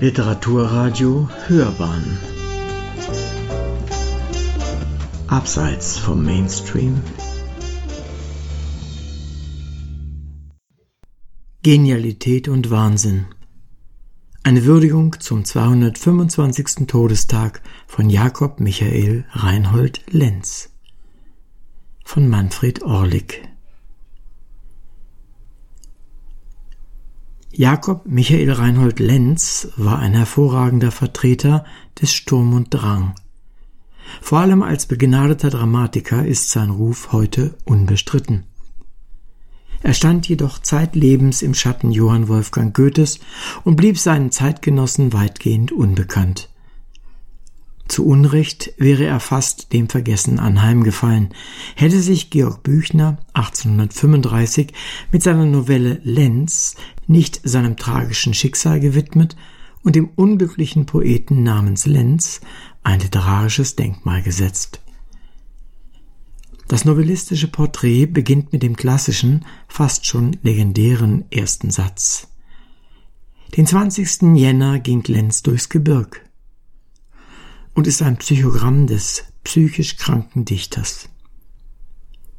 Literaturradio Hörbahn. Abseits vom Mainstream. Genialität und Wahnsinn. Eine Würdigung zum 225. Todestag von Jakob Michael Reinhold Lenz. Von Manfred Orlik Jakob Michael Reinhold Lenz war ein hervorragender Vertreter des Sturm und Drang. Vor allem als begnadeter Dramatiker ist sein Ruf heute unbestritten. Er stand jedoch zeitlebens im Schatten Johann Wolfgang Goethes und blieb seinen Zeitgenossen weitgehend unbekannt. Zu Unrecht wäre er fast dem Vergessen anheimgefallen, hätte sich Georg Büchner 1835 mit seiner Novelle Lenz nicht seinem tragischen Schicksal gewidmet und dem unglücklichen Poeten namens Lenz ein literarisches Denkmal gesetzt. Das novellistische Porträt beginnt mit dem klassischen, fast schon legendären ersten Satz. Den 20. Jänner ging Lenz durchs Gebirg und ist ein Psychogramm des psychisch kranken Dichters.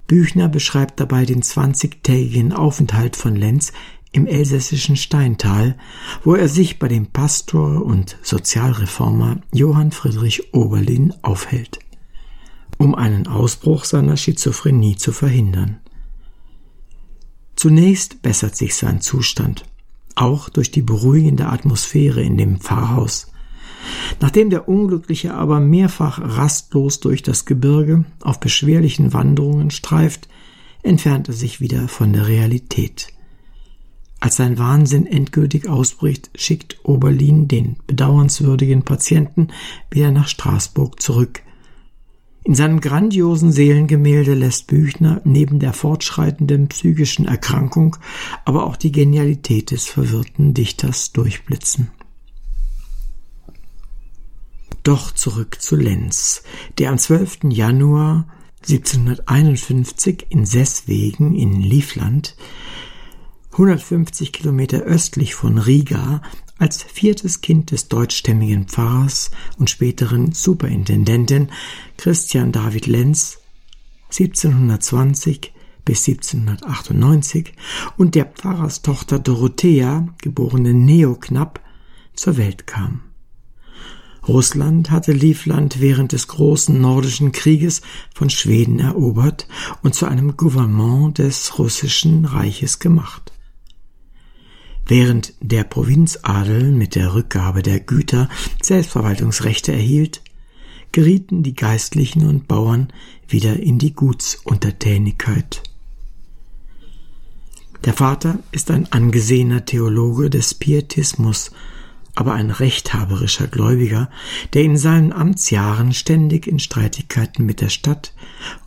Büchner beschreibt dabei den zwanzigtägigen Aufenthalt von Lenz im elsässischen Steintal, wo er sich bei dem Pastor und Sozialreformer Johann Friedrich Oberlin aufhält, um einen Ausbruch seiner Schizophrenie zu verhindern. Zunächst bessert sich sein Zustand, auch durch die beruhigende Atmosphäre in dem Pfarrhaus, Nachdem der Unglückliche aber mehrfach rastlos durch das Gebirge auf beschwerlichen Wanderungen streift, entfernt er sich wieder von der Realität. Als sein Wahnsinn endgültig ausbricht, schickt Oberlin den bedauernswürdigen Patienten wieder nach Straßburg zurück. In seinem grandiosen Seelengemälde lässt Büchner neben der fortschreitenden psychischen Erkrankung aber auch die Genialität des verwirrten Dichters durchblitzen. Doch zurück zu Lenz, der am 12. Januar 1751 in Sesswegen in Livland, 150 Kilometer östlich von Riga, als viertes Kind des deutschstämmigen Pfarrers und späteren Superintendenten Christian David Lenz 1720 bis 1798 und der Pfarrerstochter Dorothea, geborene Neoknapp, zur Welt kam. Russland hatte Livland während des großen nordischen Krieges von Schweden erobert und zu einem Gouvernement des russischen Reiches gemacht. Während der Provinzadel mit der Rückgabe der Güter Selbstverwaltungsrechte erhielt, gerieten die Geistlichen und Bauern wieder in die Gutsuntertänigkeit. Der Vater ist ein angesehener Theologe des Pietismus aber ein rechthaberischer Gläubiger, der in seinen Amtsjahren ständig in Streitigkeiten mit der Stadt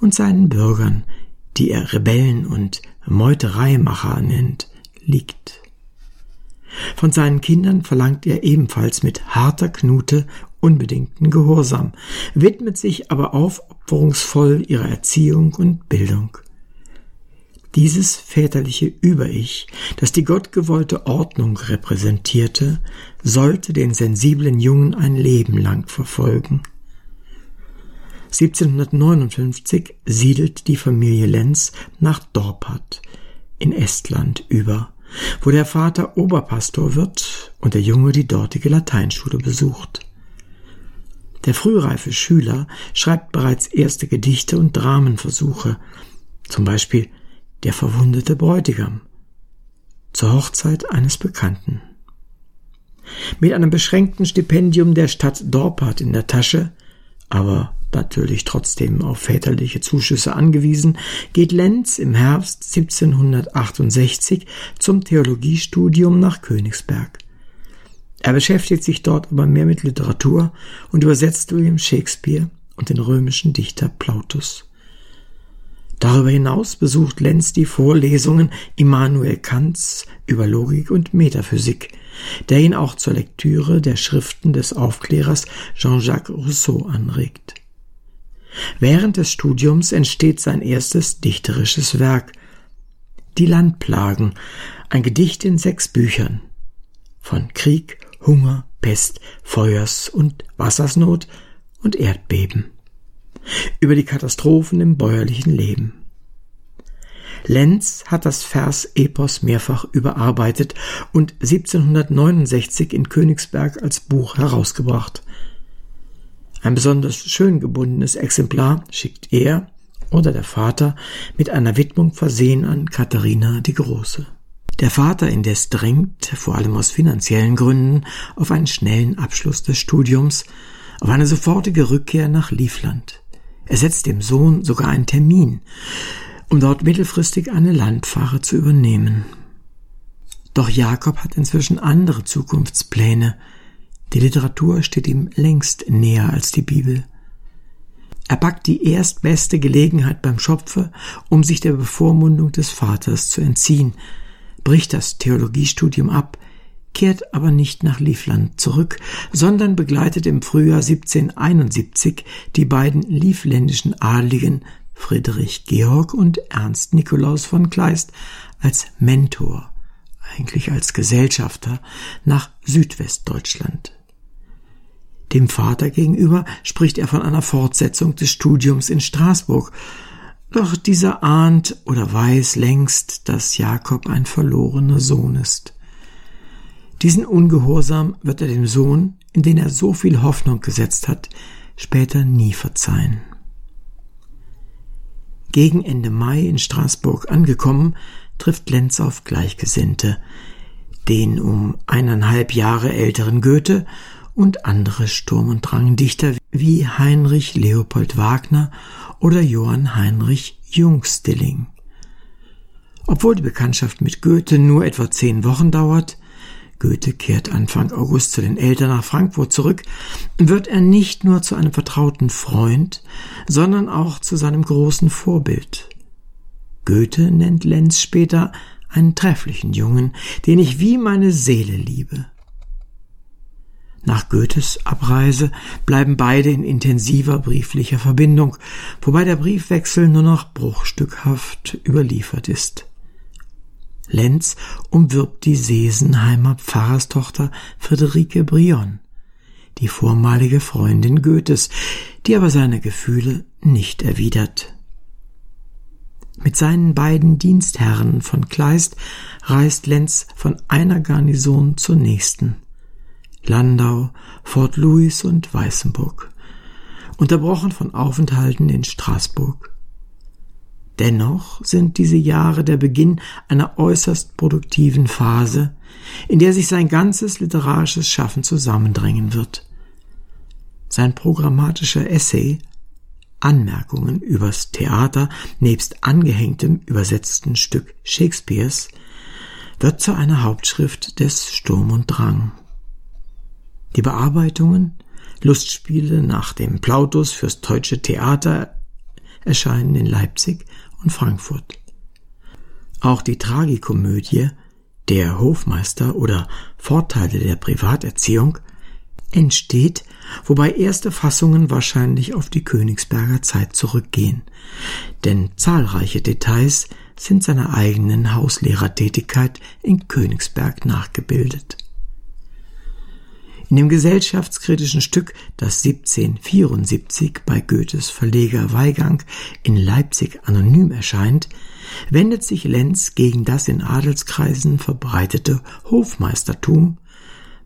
und seinen Bürgern, die er Rebellen und Meutereimacher nennt, liegt. Von seinen Kindern verlangt er ebenfalls mit harter Knute unbedingten Gehorsam, widmet sich aber aufopferungsvoll ihrer Erziehung und Bildung. Dieses väterliche Über-Ich, das die gottgewollte Ordnung repräsentierte, sollte den sensiblen Jungen ein Leben lang verfolgen. 1759 siedelt die Familie Lenz nach Dorpat in Estland über, wo der Vater Oberpastor wird und der Junge die dortige Lateinschule besucht. Der frühreife Schüler schreibt bereits erste Gedichte und Dramenversuche, zum Beispiel der verwundete Bräutigam zur Hochzeit eines Bekannten. Mit einem beschränkten Stipendium der Stadt Dorpat in der Tasche, aber natürlich trotzdem auf väterliche Zuschüsse angewiesen, geht Lenz im Herbst 1768 zum Theologiestudium nach Königsberg. Er beschäftigt sich dort aber mehr mit Literatur und übersetzt William Shakespeare und den römischen Dichter Plautus. Darüber hinaus besucht Lenz die Vorlesungen Immanuel Kants über Logik und Metaphysik, der ihn auch zur Lektüre der Schriften des Aufklärers Jean-Jacques Rousseau anregt. Während des Studiums entsteht sein erstes dichterisches Werk, Die Landplagen, ein Gedicht in sechs Büchern, von Krieg, Hunger, Pest, Feuers- und Wassersnot und Erdbeben. Über die Katastrophen im bäuerlichen Leben. Lenz hat das Vers-Epos mehrfach überarbeitet und 1769 in Königsberg als Buch herausgebracht. Ein besonders schön gebundenes Exemplar schickt er oder der Vater mit einer Widmung versehen an Katharina die Große. Der Vater indes drängt, vor allem aus finanziellen Gründen, auf einen schnellen Abschluss des Studiums, auf eine sofortige Rückkehr nach Livland. Er setzt dem Sohn sogar einen Termin, um dort mittelfristig eine Landfahre zu übernehmen. Doch Jakob hat inzwischen andere Zukunftspläne. Die Literatur steht ihm längst näher als die Bibel. Er packt die erstbeste Gelegenheit beim Schopfe, um sich der Bevormundung des Vaters zu entziehen, bricht das Theologiestudium ab, kehrt aber nicht nach Livland zurück, sondern begleitet im Frühjahr 1771 die beiden livländischen Adligen Friedrich Georg und Ernst Nikolaus von Kleist als Mentor, eigentlich als Gesellschafter, nach Südwestdeutschland. Dem Vater gegenüber spricht er von einer Fortsetzung des Studiums in Straßburg, doch dieser ahnt oder weiß längst, dass Jakob ein verlorener Sohn ist. Diesen Ungehorsam wird er dem Sohn, in den er so viel Hoffnung gesetzt hat, später nie verzeihen. Gegen Ende Mai in Straßburg angekommen, trifft Lenz auf Gleichgesinnte, den um eineinhalb Jahre älteren Goethe und andere Sturm- und Drangdichter wie Heinrich Leopold Wagner oder Johann Heinrich Jungstilling. Obwohl die Bekanntschaft mit Goethe nur etwa zehn Wochen dauert, Goethe kehrt Anfang August zu den Eltern nach Frankfurt zurück, wird er nicht nur zu einem vertrauten Freund, sondern auch zu seinem großen Vorbild. Goethe nennt Lenz später einen trefflichen Jungen, den ich wie meine Seele liebe. Nach Goethes Abreise bleiben beide in intensiver brieflicher Verbindung, wobei der Briefwechsel nur noch bruchstückhaft überliefert ist. Lenz umwirbt die Sesenheimer Pfarrerstochter Friederike Brion, die vormalige Freundin Goethes, die aber seine Gefühle nicht erwidert. Mit seinen beiden Dienstherren von Kleist reist Lenz von einer Garnison zur nächsten. Landau, Fort Louis und Weißenburg, unterbrochen von Aufenthalten in Straßburg. Dennoch sind diese Jahre der Beginn einer äußerst produktiven Phase, in der sich sein ganzes literarisches Schaffen zusammendrängen wird. Sein programmatischer Essay Anmerkungen übers Theater nebst angehängtem übersetzten Stück Shakespeares wird zu einer Hauptschrift des Sturm und Drang. Die Bearbeitungen, Lustspiele nach dem Plautus fürs deutsche Theater erscheinen in Leipzig und Frankfurt. Auch die Tragikomödie Der Hofmeister oder Vorteile der Privaterziehung entsteht, wobei erste Fassungen wahrscheinlich auf die Königsberger Zeit zurückgehen, denn zahlreiche Details sind seiner eigenen Hauslehrertätigkeit in Königsberg nachgebildet. In dem gesellschaftskritischen Stück, das 1774 bei Goethes Verleger Weigang in Leipzig anonym erscheint, wendet sich Lenz gegen das in Adelskreisen verbreitete Hofmeistertum,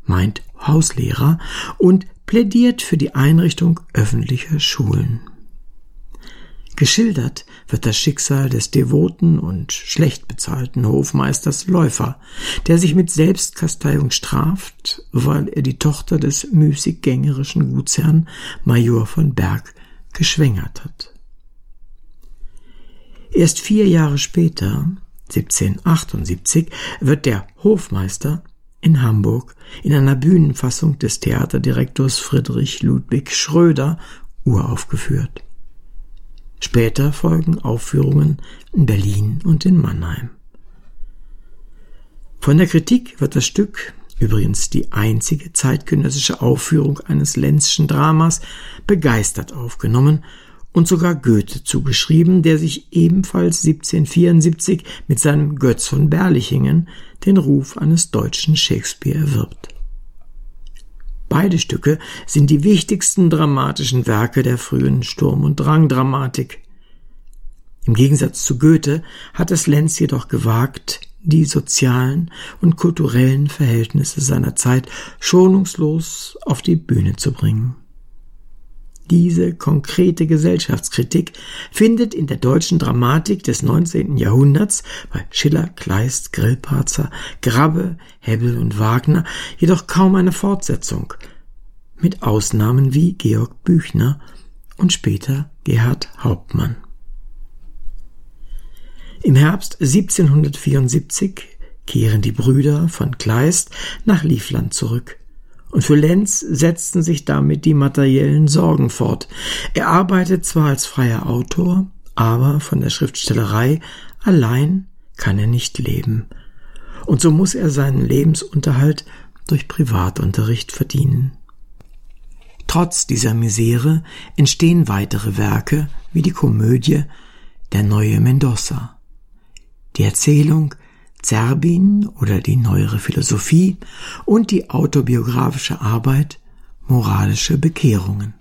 meint Hauslehrer und plädiert für die Einrichtung öffentlicher Schulen. Geschildert wird das Schicksal des devoten und schlecht bezahlten Hofmeisters Läufer, der sich mit Selbstkasteiung straft, weil er die Tochter des müßiggängerischen Gutsherrn Major von Berg geschwängert hat. Erst vier Jahre später, 1778, wird der Hofmeister in Hamburg in einer Bühnenfassung des Theaterdirektors Friedrich Ludwig Schröder uraufgeführt. Später folgen Aufführungen in Berlin und in Mannheim. Von der Kritik wird das Stück, übrigens die einzige zeitgenössische Aufführung eines Lenzschen Dramas, begeistert aufgenommen und sogar Goethe zugeschrieben, der sich ebenfalls 1774 mit seinem Götz von Berlichingen den Ruf eines deutschen Shakespeare erwirbt. Beide Stücke sind die wichtigsten dramatischen Werke der frühen Sturm- und Drangdramatik. Im Gegensatz zu Goethe hat es Lenz jedoch gewagt, die sozialen und kulturellen Verhältnisse seiner Zeit schonungslos auf die Bühne zu bringen. Diese konkrete Gesellschaftskritik findet in der deutschen Dramatik des 19. Jahrhunderts bei Schiller, Kleist, Grillparzer, Grabbe, Hebbel und Wagner jedoch kaum eine Fortsetzung, mit Ausnahmen wie Georg Büchner und später Gerhard Hauptmann. Im Herbst 1774 kehren die Brüder von Kleist nach Livland zurück. Und für Lenz setzten sich damit die materiellen Sorgen fort. Er arbeitet zwar als freier Autor, aber von der Schriftstellerei allein kann er nicht leben. Und so muss er seinen Lebensunterhalt durch Privatunterricht verdienen. Trotz dieser Misere entstehen weitere Werke wie die Komödie Der neue Mendoza, die Erzählung Zerbin oder die neuere Philosophie und die autobiografische Arbeit Moralische Bekehrungen.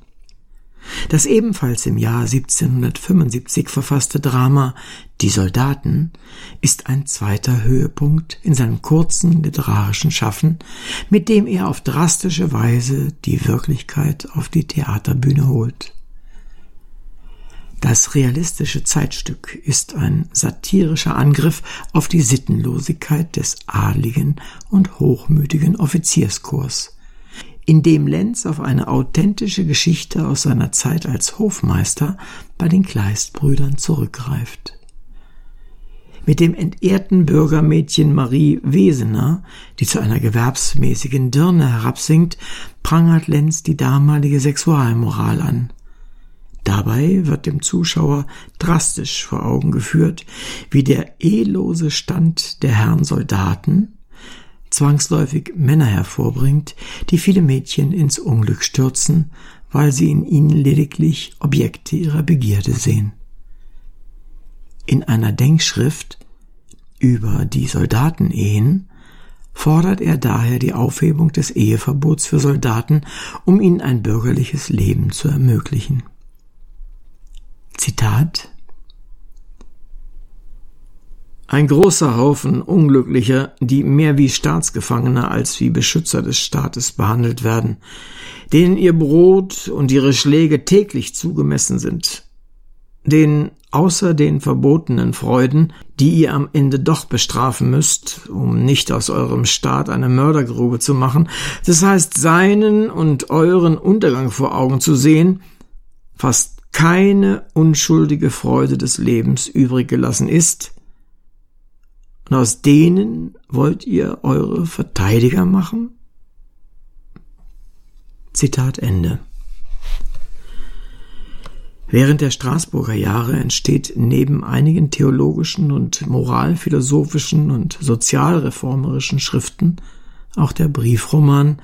Das ebenfalls im Jahr 1775 verfasste Drama Die Soldaten ist ein zweiter Höhepunkt in seinem kurzen literarischen Schaffen, mit dem er auf drastische Weise die Wirklichkeit auf die Theaterbühne holt. Das realistische Zeitstück ist ein satirischer Angriff auf die Sittenlosigkeit des adligen und hochmütigen Offizierskurs, in dem Lenz auf eine authentische Geschichte aus seiner Zeit als Hofmeister bei den Kleistbrüdern zurückgreift. Mit dem entehrten Bürgermädchen Marie Wesener, die zu einer gewerbsmäßigen Dirne herabsinkt, prangert Lenz die damalige Sexualmoral an. Dabei wird dem Zuschauer drastisch vor Augen geführt, wie der ehelose Stand der Herren Soldaten zwangsläufig Männer hervorbringt, die viele Mädchen ins Unglück stürzen, weil sie in ihnen lediglich Objekte ihrer Begierde sehen. In einer Denkschrift über die Soldatenehen fordert er daher die Aufhebung des Eheverbots für Soldaten, um ihnen ein bürgerliches Leben zu ermöglichen. Zitat. Ein großer Haufen Unglücklicher, die mehr wie Staatsgefangene als wie Beschützer des Staates behandelt werden, denen ihr Brot und ihre Schläge täglich zugemessen sind, denen außer den verbotenen Freuden, die ihr am Ende doch bestrafen müsst, um nicht aus eurem Staat eine Mördergrube zu machen, das heißt seinen und euren Untergang vor Augen zu sehen, fast keine unschuldige Freude des Lebens übrig gelassen ist, und aus denen wollt ihr eure Verteidiger machen? Zitat Ende. Während der Straßburger Jahre entsteht neben einigen theologischen und moralphilosophischen und sozialreformerischen Schriften auch der Briefroman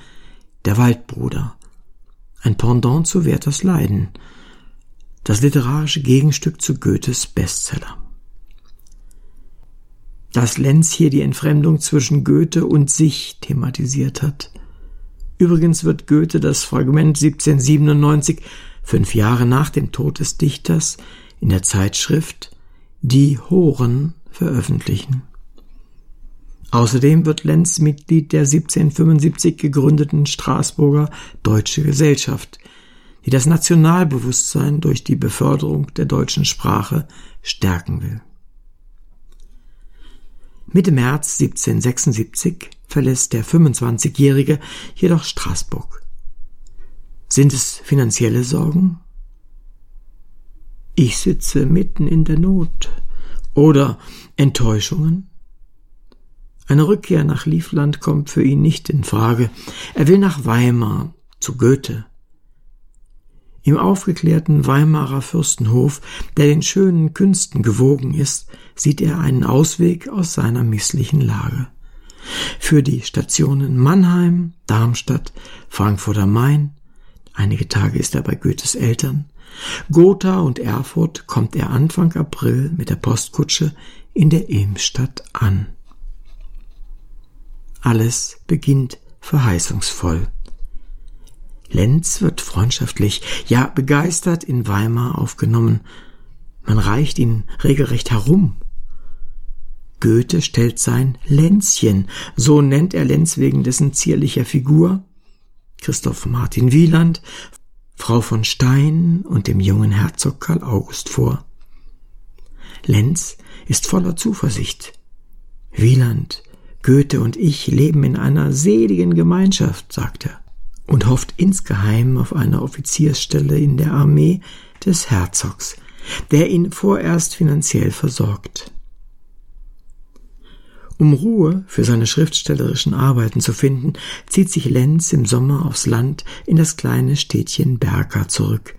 Der Waldbruder, ein Pendant zu Werthers Leiden, das literarische Gegenstück zu Goethes Bestseller. Dass Lenz hier die Entfremdung zwischen Goethe und sich thematisiert hat. Übrigens wird Goethe das Fragment 1797, fünf Jahre nach dem Tod des Dichters, in der Zeitschrift Die Horen veröffentlichen. Außerdem wird Lenz Mitglied der 1775 gegründeten Straßburger Deutsche Gesellschaft, die das Nationalbewusstsein durch die Beförderung der deutschen Sprache stärken will. Mitte März 1776 verlässt der 25-Jährige jedoch Straßburg. Sind es finanzielle Sorgen? Ich sitze mitten in der Not. Oder Enttäuschungen? Eine Rückkehr nach Livland kommt für ihn nicht in Frage. Er will nach Weimar zu Goethe. Im aufgeklärten Weimarer Fürstenhof, der den schönen Künsten gewogen ist, sieht er einen Ausweg aus seiner misslichen Lage. Für die Stationen Mannheim, Darmstadt, Frankfurt am Main, einige Tage ist er bei Goethes Eltern, Gotha und Erfurt kommt er Anfang April mit der Postkutsche in der Ilmstadt an. Alles beginnt verheißungsvoll. Lenz wird freundschaftlich, ja begeistert in Weimar aufgenommen. Man reicht ihn regelrecht herum. Goethe stellt sein Lenzchen, so nennt er Lenz wegen dessen zierlicher Figur, Christoph Martin Wieland, Frau von Stein und dem jungen Herzog Karl August vor. Lenz ist voller Zuversicht. Wieland, Goethe und ich leben in einer seligen Gemeinschaft, sagt er, und hofft insgeheim auf eine Offiziersstelle in der Armee des Herzogs, der ihn vorerst finanziell versorgt. Um Ruhe für seine schriftstellerischen Arbeiten zu finden, zieht sich Lenz im Sommer aufs Land in das kleine Städtchen Berka zurück,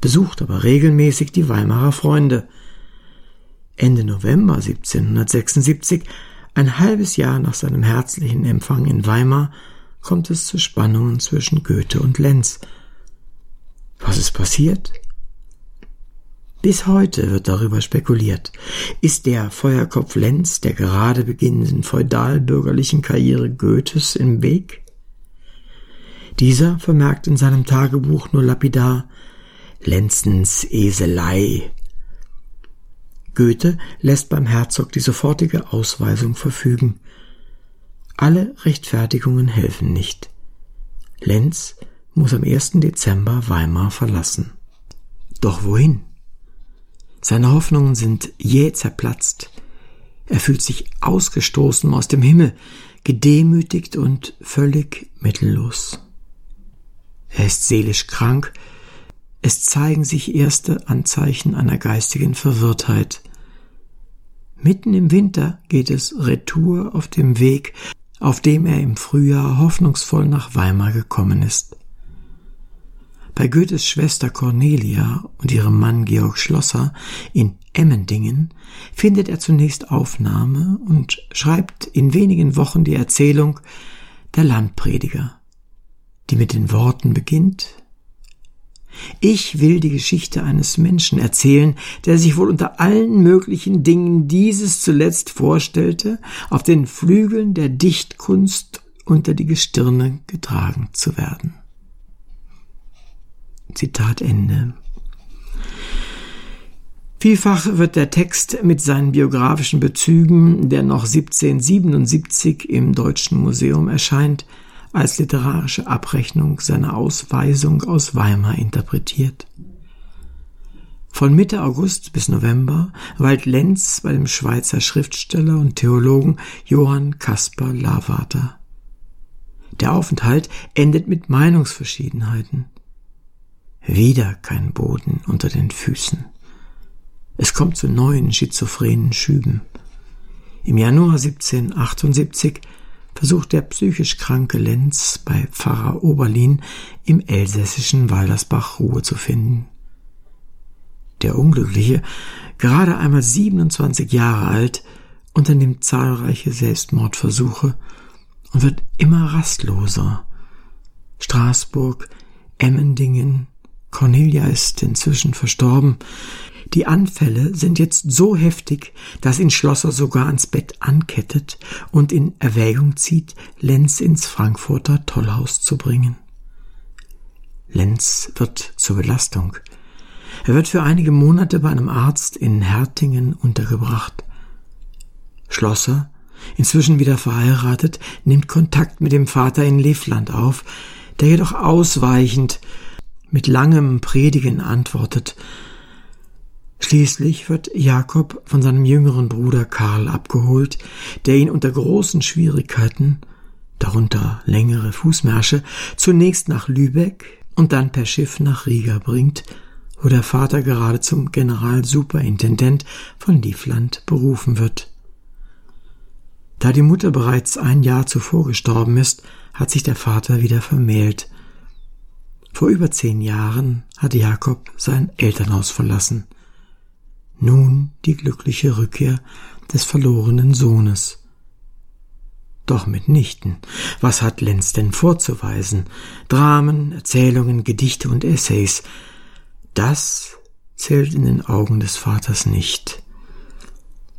besucht aber regelmäßig die Weimarer Freunde. Ende November 1776, ein halbes Jahr nach seinem herzlichen Empfang in Weimar, kommt es zu Spannungen zwischen Goethe und Lenz. Was ist passiert? Bis heute wird darüber spekuliert. Ist der Feuerkopf Lenz der gerade beginnenden feudalbürgerlichen Karriere Goethes im Weg? Dieser vermerkt in seinem Tagebuch nur lapidar Lenzens Eselei. Goethe lässt beim Herzog die sofortige Ausweisung verfügen. Alle Rechtfertigungen helfen nicht. Lenz muss am 1. Dezember Weimar verlassen. Doch wohin? Seine Hoffnungen sind jäh zerplatzt. Er fühlt sich ausgestoßen aus dem Himmel, gedemütigt und völlig mittellos. Er ist seelisch krank, es zeigen sich erste Anzeichen einer geistigen Verwirrtheit. Mitten im Winter geht es retour auf dem Weg, auf dem er im Frühjahr hoffnungsvoll nach Weimar gekommen ist. Bei Goethes Schwester Cornelia und ihrem Mann Georg Schlosser in Emmendingen findet er zunächst Aufnahme und schreibt in wenigen Wochen die Erzählung Der Landprediger, die mit den Worten beginnt ich will die Geschichte eines Menschen erzählen, der sich wohl unter allen möglichen Dingen dieses zuletzt vorstellte, auf den Flügeln der Dichtkunst unter die Gestirne getragen zu werden. Zitat Ende. Vielfach wird der Text mit seinen biografischen Bezügen, der noch 1777 im Deutschen Museum erscheint, als literarische Abrechnung seiner Ausweisung aus Weimar interpretiert. Von Mitte August bis November weilt Lenz bei dem Schweizer Schriftsteller und Theologen Johann Caspar Lavater. Der Aufenthalt endet mit Meinungsverschiedenheiten. Wieder kein Boden unter den Füßen. Es kommt zu neuen schizophrenen Schüben. Im Januar 1778 versucht der psychisch kranke Lenz bei Pfarrer Oberlin im elsässischen Waldersbach Ruhe zu finden. Der Unglückliche, gerade einmal 27 Jahre alt, unternimmt zahlreiche Selbstmordversuche und wird immer rastloser. Straßburg, Emmendingen, Cornelia ist inzwischen verstorben. Die Anfälle sind jetzt so heftig, dass ihn Schlosser sogar ans Bett ankettet und in Erwägung zieht, Lenz ins Frankfurter Tollhaus zu bringen. Lenz wird zur Belastung. Er wird für einige Monate bei einem Arzt in Hertingen untergebracht. Schlosser, inzwischen wieder verheiratet, nimmt Kontakt mit dem Vater in Livland auf, der jedoch ausweichend mit langem Predigen antwortet. Schließlich wird Jakob von seinem jüngeren Bruder Karl abgeholt, der ihn unter großen Schwierigkeiten, darunter längere Fußmärsche, zunächst nach Lübeck und dann per Schiff nach Riga bringt, wo der Vater gerade zum Generalsuperintendent von Livland berufen wird. Da die Mutter bereits ein Jahr zuvor gestorben ist, hat sich der Vater wieder vermählt – vor über zehn Jahren hatte Jakob sein Elternhaus verlassen. Nun die glückliche Rückkehr des verlorenen Sohnes. Doch mitnichten. Was hat Lenz denn vorzuweisen? Dramen, Erzählungen, Gedichte und Essays. Das zählt in den Augen des Vaters nicht.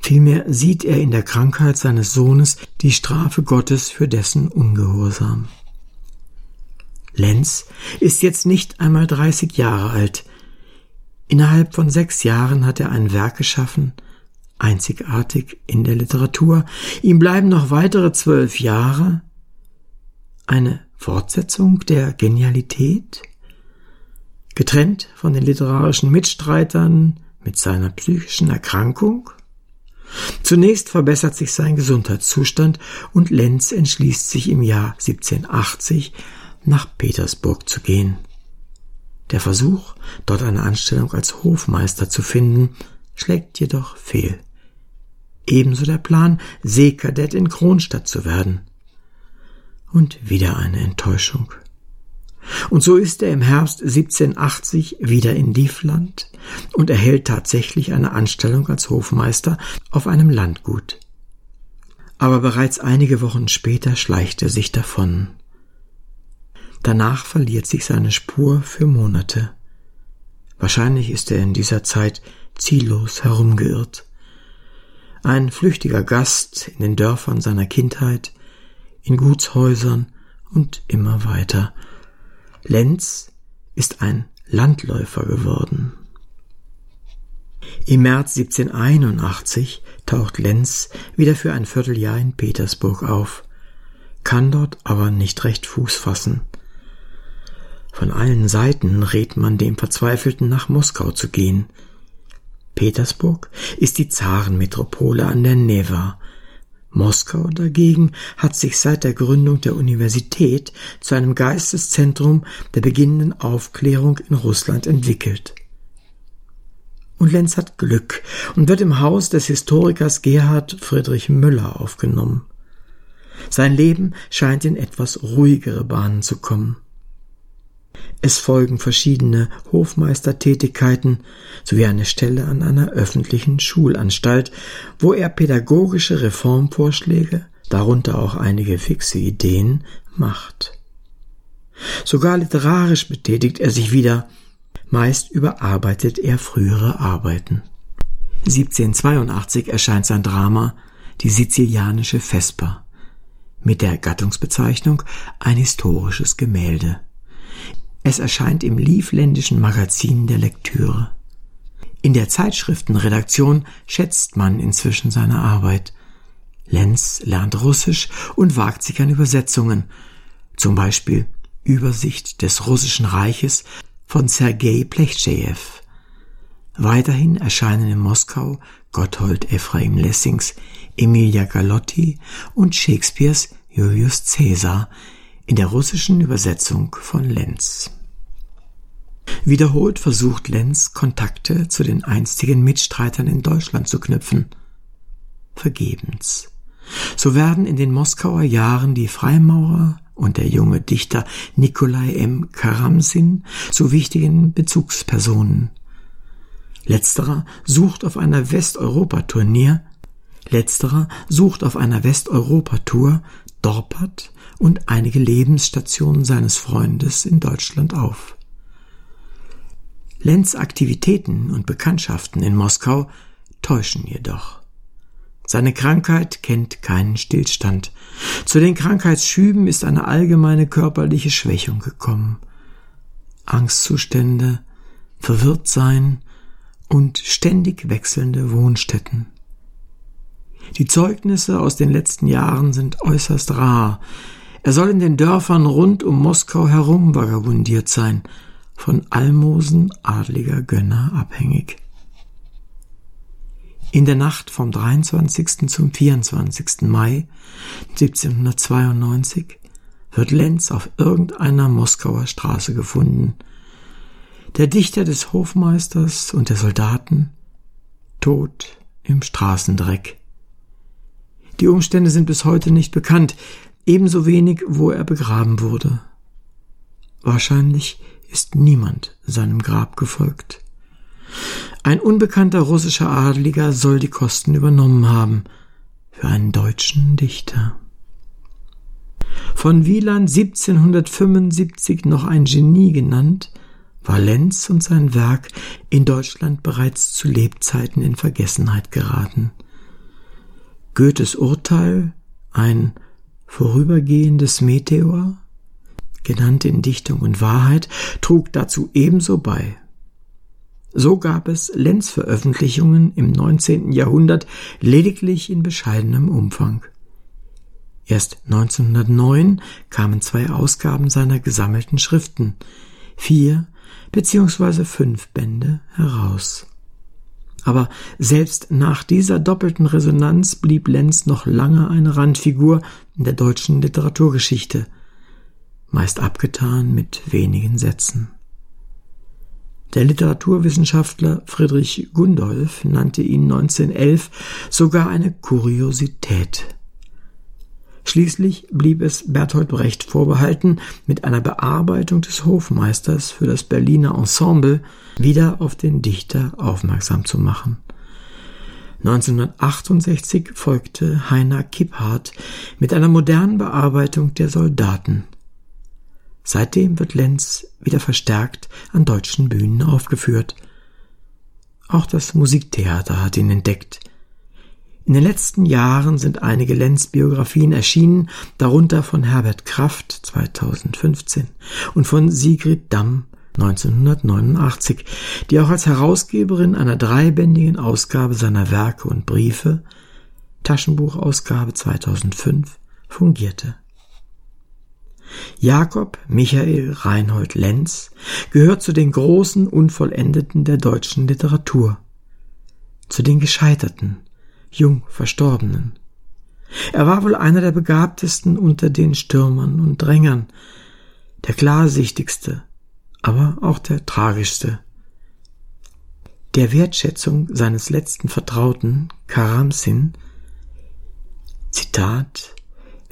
Vielmehr sieht er in der Krankheit seines Sohnes die Strafe Gottes für dessen Ungehorsam. Lenz ist jetzt nicht einmal 30 Jahre alt. Innerhalb von sechs Jahren hat er ein Werk geschaffen, einzigartig in der Literatur. Ihm bleiben noch weitere zwölf Jahre. Eine Fortsetzung der Genialität? Getrennt von den literarischen Mitstreitern mit seiner psychischen Erkrankung? Zunächst verbessert sich sein Gesundheitszustand und Lenz entschließt sich im Jahr 1780 nach Petersburg zu gehen. Der Versuch, dort eine Anstellung als Hofmeister zu finden, schlägt jedoch fehl. Ebenso der Plan, Seekadett in Kronstadt zu werden. Und wieder eine Enttäuschung. Und so ist er im Herbst 1780 wieder in Livland und erhält tatsächlich eine Anstellung als Hofmeister auf einem Landgut. Aber bereits einige Wochen später schleicht er sich davon. Danach verliert sich seine Spur für Monate. Wahrscheinlich ist er in dieser Zeit ziellos herumgeirrt. Ein flüchtiger Gast in den Dörfern seiner Kindheit, in Gutshäusern und immer weiter. Lenz ist ein Landläufer geworden. Im März 1781 taucht Lenz wieder für ein Vierteljahr in Petersburg auf, kann dort aber nicht recht Fuß fassen. Von allen Seiten rät man dem Verzweifelten nach Moskau zu gehen. Petersburg ist die Zarenmetropole an der Neva. Moskau dagegen hat sich seit der Gründung der Universität zu einem Geisteszentrum der beginnenden Aufklärung in Russland entwickelt. Und Lenz hat Glück und wird im Haus des Historikers Gerhard Friedrich Müller aufgenommen. Sein Leben scheint in etwas ruhigere Bahnen zu kommen. Es folgen verschiedene Hofmeistertätigkeiten sowie eine Stelle an einer öffentlichen Schulanstalt, wo er pädagogische Reformvorschläge, darunter auch einige fixe Ideen, macht. Sogar literarisch betätigt er sich wieder, meist überarbeitet er frühere Arbeiten. 1782 erscheint sein Drama Die sizilianische Vesper mit der Gattungsbezeichnung ein historisches Gemälde. Es erscheint im Livländischen Magazin der Lektüre. In der Zeitschriftenredaktion schätzt man inzwischen seine Arbeit. Lenz lernt Russisch und wagt sich an Übersetzungen, zum Beispiel Übersicht des Russischen Reiches von Sergei Plechtschejew. Weiterhin erscheinen in Moskau Gotthold Ephraim Lessings Emilia Galotti und Shakespeares Julius Caesar in der russischen Übersetzung von Lenz. Wiederholt versucht Lenz, Kontakte zu den einstigen Mitstreitern in Deutschland zu knüpfen. Vergebens. So werden in den Moskauer Jahren die Freimaurer und der junge Dichter Nikolai M. Karamsin zu wichtigen Bezugspersonen. Letzterer sucht auf einer Westeuropa-Turnier Letzterer sucht auf einer Westeuropa-Tour Dorpat und einige Lebensstationen seines Freundes in Deutschland auf. Lenz Aktivitäten und Bekanntschaften in Moskau täuschen jedoch. Seine Krankheit kennt keinen Stillstand. Zu den Krankheitsschüben ist eine allgemeine körperliche Schwächung gekommen. Angstzustände, Verwirrtsein und ständig wechselnde Wohnstätten. Die Zeugnisse aus den letzten Jahren sind äußerst rar. Er soll in den Dörfern rund um Moskau herum vagabundiert sein, von Almosen adliger Gönner abhängig. In der Nacht vom 23. zum 24. Mai 1792 wird Lenz auf irgendeiner Moskauer Straße gefunden. Der Dichter des Hofmeisters und der Soldaten tot im Straßendreck. Die Umstände sind bis heute nicht bekannt, ebenso wenig, wo er begraben wurde. Wahrscheinlich ist niemand seinem Grab gefolgt. Ein unbekannter russischer Adeliger soll die Kosten übernommen haben für einen deutschen Dichter. Von Wieland 1775 noch ein Genie genannt, war Lenz und sein Werk in Deutschland bereits zu Lebzeiten in Vergessenheit geraten. Goethes Urteil, ein vorübergehendes Meteor, genannt in Dichtung und Wahrheit, trug dazu ebenso bei. So gab es Lenz-Veröffentlichungen im 19. Jahrhundert lediglich in bescheidenem Umfang. Erst 1909 kamen zwei Ausgaben seiner gesammelten Schriften, vier beziehungsweise fünf Bände heraus. Aber selbst nach dieser doppelten Resonanz blieb Lenz noch lange eine Randfigur in der deutschen Literaturgeschichte, meist abgetan mit wenigen Sätzen. Der Literaturwissenschaftler Friedrich Gundolf nannte ihn 1911 sogar eine Kuriosität. Schließlich blieb es Bertolt Brecht vorbehalten, mit einer Bearbeitung des Hofmeisters für das Berliner Ensemble wieder auf den Dichter aufmerksam zu machen. 1968 folgte Heiner Kipphardt mit einer modernen Bearbeitung der Soldaten. Seitdem wird Lenz wieder verstärkt an deutschen Bühnen aufgeführt. Auch das Musiktheater hat ihn entdeckt. In den letzten Jahren sind einige Lenz-Biografien erschienen, darunter von Herbert Kraft 2015 und von Sigrid Damm 1989, die auch als Herausgeberin einer dreibändigen Ausgabe seiner Werke und Briefe, Taschenbuchausgabe 2005, fungierte. Jakob Michael Reinhold Lenz gehört zu den großen Unvollendeten der deutschen Literatur, zu den Gescheiterten, jung Verstorbenen. Er war wohl einer der begabtesten unter den Stürmern und Drängern, der klarsichtigste, aber auch der tragischste. Der Wertschätzung seines letzten Vertrauten, Karamsin, Zitat,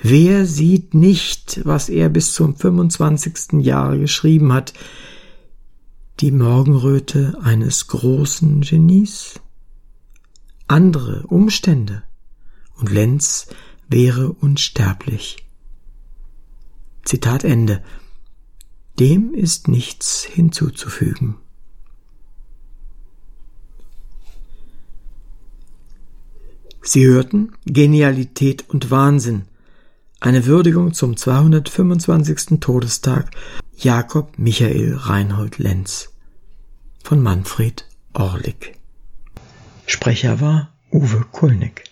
Wer sieht nicht, was er bis zum 25. Jahre geschrieben hat, die Morgenröte eines großen Genies? Andere Umstände und Lenz wäre unsterblich. Zitat Ende. Dem ist nichts hinzuzufügen. Sie hörten Genialität und Wahnsinn, eine Würdigung zum 225. Todestag Jakob Michael Reinhold Lenz von Manfred Orlik. Sprecher war Uwe Kulnig.